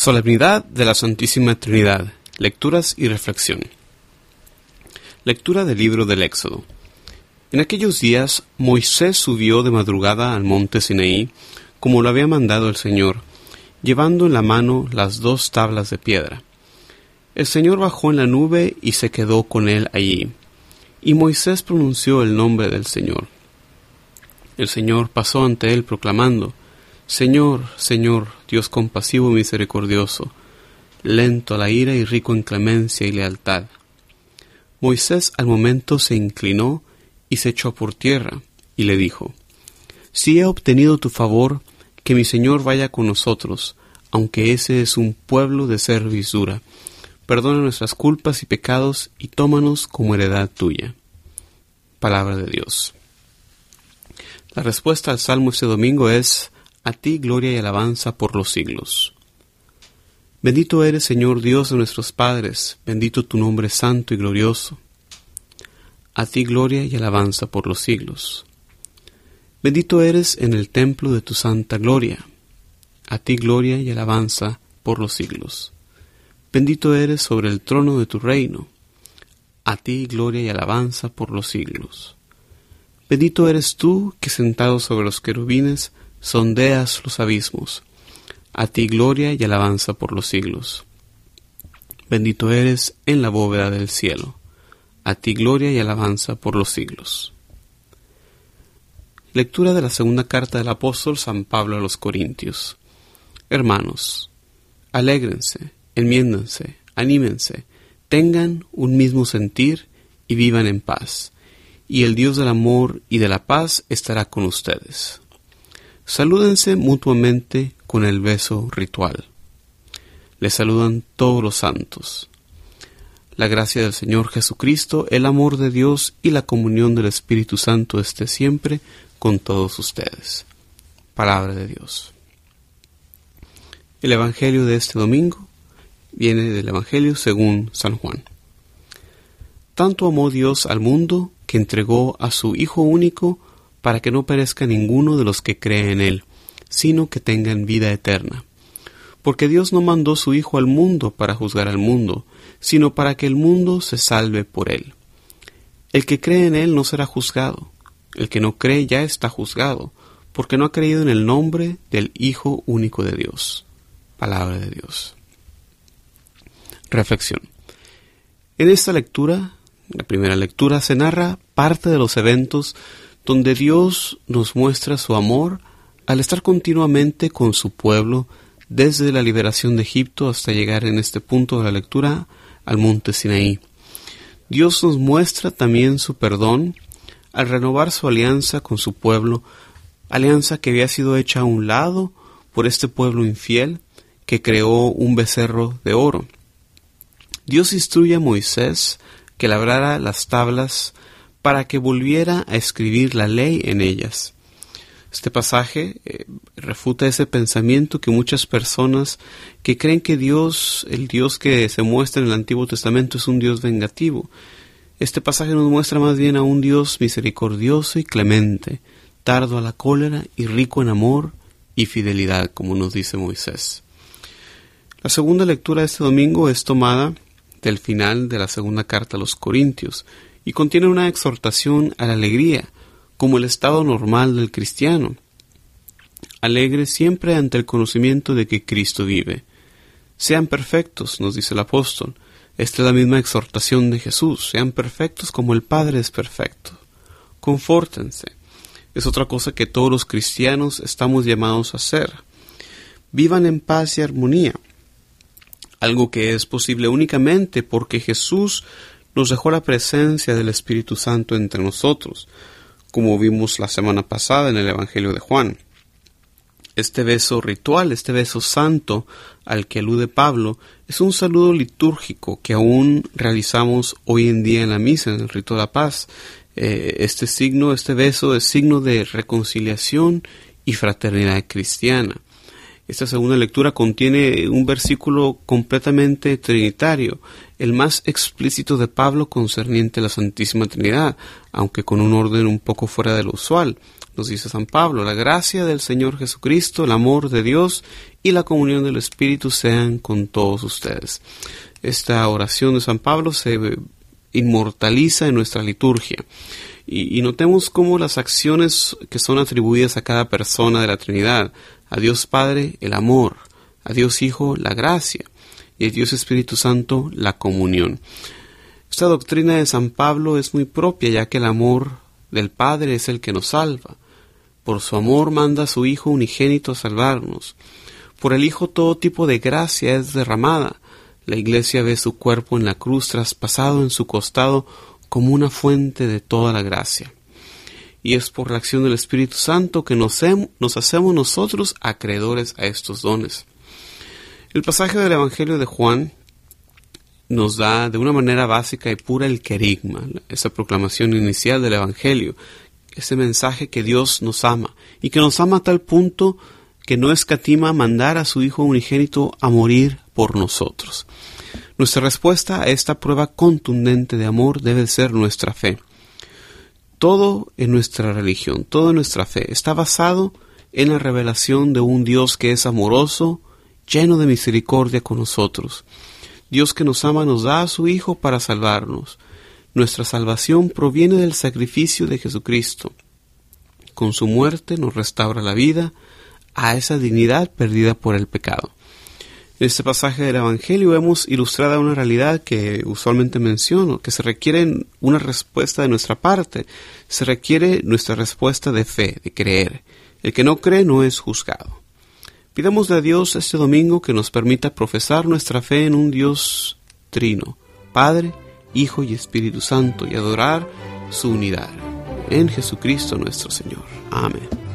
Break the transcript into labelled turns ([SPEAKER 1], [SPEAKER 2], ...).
[SPEAKER 1] Solemnidad de la Santísima Trinidad. Lecturas y reflexión. Lectura del libro del Éxodo. En aquellos días Moisés subió de madrugada al monte Sinaí, como lo había mandado el Señor, llevando en la mano las dos tablas de piedra. El Señor bajó en la nube y se quedó con él allí. Y Moisés pronunció el nombre del Señor. El Señor pasó ante él proclamando, Señor, Señor, Dios compasivo y misericordioso, lento a la ira y rico en clemencia y lealtad. Moisés al momento se inclinó y se echó por tierra, y le dijo, Si he obtenido tu favor, que mi Señor vaya con nosotros, aunque ese es un pueblo de servidura. Perdona nuestras culpas y pecados y tómanos como heredad tuya. Palabra de Dios. La respuesta al salmo este domingo es a ti gloria y alabanza por los siglos. Bendito eres, Señor Dios de nuestros padres, bendito tu nombre santo y glorioso. A ti gloria y alabanza por los siglos. Bendito eres en el templo de tu santa gloria. A ti gloria y alabanza por los siglos. Bendito eres sobre el trono de tu reino. A ti gloria y alabanza por los siglos. Bendito eres tú que sentado sobre los querubines sondeas los abismos. A ti gloria y alabanza por los siglos. Bendito eres en la bóveda del cielo. A ti gloria y alabanza por los siglos. Lectura de la segunda carta del apóstol San Pablo a los Corintios. Hermanos, alégrense, enmiéndense, anímense, tengan un mismo sentir y vivan en paz. Y el Dios del amor y de la paz estará con ustedes. Salúdense mutuamente con el beso ritual. Les saludan todos los santos. La gracia del Señor Jesucristo, el amor de Dios y la comunión del Espíritu Santo esté siempre con todos ustedes. Palabra de Dios. El Evangelio de este domingo viene del Evangelio según San Juan. Tanto amó Dios al mundo que entregó a su Hijo único para que no perezca ninguno de los que creen en Él, sino que tengan vida eterna. Porque Dios no mandó su Hijo al mundo para juzgar al mundo, sino para que el mundo se salve por Él. El que cree en Él no será juzgado, el que no cree ya está juzgado, porque no ha creído en el nombre del Hijo único de Dios. Palabra de Dios. Reflexión. En esta lectura, la primera lectura, se narra parte de los eventos donde Dios nos muestra su amor al estar continuamente con su pueblo desde la liberación de Egipto hasta llegar en este punto de la lectura al monte Sinaí. Dios nos muestra también su perdón al renovar su alianza con su pueblo, alianza que había sido hecha a un lado por este pueblo infiel que creó un becerro de oro. Dios instruye a Moisés que labrara las tablas para que volviera a escribir la ley en ellas. Este pasaje eh, refuta ese pensamiento que muchas personas que creen que Dios, el Dios que se muestra en el Antiguo Testamento, es un Dios vengativo. Este pasaje nos muestra más bien a un Dios misericordioso y clemente, tardo a la cólera y rico en amor y fidelidad, como nos dice Moisés. La segunda lectura de este domingo es tomada del final de la segunda carta a los Corintios, y contiene una exhortación a la alegría, como el estado normal del cristiano. Alegre siempre ante el conocimiento de que Cristo vive. Sean perfectos, nos dice el apóstol. Esta es la misma exhortación de Jesús. Sean perfectos como el Padre es perfecto. Confórtense. Es otra cosa que todos los cristianos estamos llamados a hacer. Vivan en paz y armonía. Algo que es posible únicamente porque Jesús nos dejó la presencia del Espíritu Santo entre nosotros, como vimos la semana pasada en el Evangelio de Juan. Este beso ritual, este beso santo al que alude Pablo, es un saludo litúrgico que aún realizamos hoy en día en la misa, en el rito de la paz. Eh, este signo, este beso es signo de reconciliación y fraternidad cristiana. Esta segunda lectura contiene un versículo completamente trinitario, el más explícito de Pablo concerniente a la Santísima Trinidad, aunque con un orden un poco fuera de lo usual. nos dice San Pablo, la gracia del Señor Jesucristo, el amor de Dios y la comunión del Espíritu sean con todos ustedes. Esta oración de San Pablo se inmortaliza en nuestra liturgia. Y, notemos cómo las acciones que son atribuidas a cada persona de la Trinidad, a Dios Padre el amor, a Dios Hijo la gracia y a Dios Espíritu Santo la comunión. Esta doctrina de San Pablo es muy propia ya que el amor del Padre es el que nos salva. Por su amor manda a su Hijo unigénito a salvarnos. Por el Hijo todo tipo de gracia es derramada. La Iglesia ve su cuerpo en la cruz traspasado en su costado como una fuente de toda la gracia. Y es por la acción del Espíritu Santo que nos, nos hacemos nosotros acreedores a estos dones. El pasaje del Evangelio de Juan nos da de una manera básica y pura el querigma, esa proclamación inicial del Evangelio, ese mensaje que Dios nos ama y que nos ama a tal punto que no escatima mandar a su Hijo unigénito a morir por nosotros. Nuestra respuesta a esta prueba contundente de amor debe ser nuestra fe. Todo en nuestra religión, toda nuestra fe está basado en la revelación de un Dios que es amoroso, lleno de misericordia con nosotros. Dios que nos ama nos da a su Hijo para salvarnos. Nuestra salvación proviene del sacrificio de Jesucristo. Con su muerte nos restaura la vida a esa dignidad perdida por el pecado. En este pasaje del Evangelio vemos ilustrada una realidad que usualmente menciono, que se requiere una respuesta de nuestra parte, se requiere nuestra respuesta de fe, de creer. El que no cree no es juzgado. Pidamos a Dios este domingo que nos permita profesar nuestra fe en un Dios trino, Padre, Hijo y Espíritu Santo, y adorar su unidad. En Jesucristo nuestro Señor. Amén.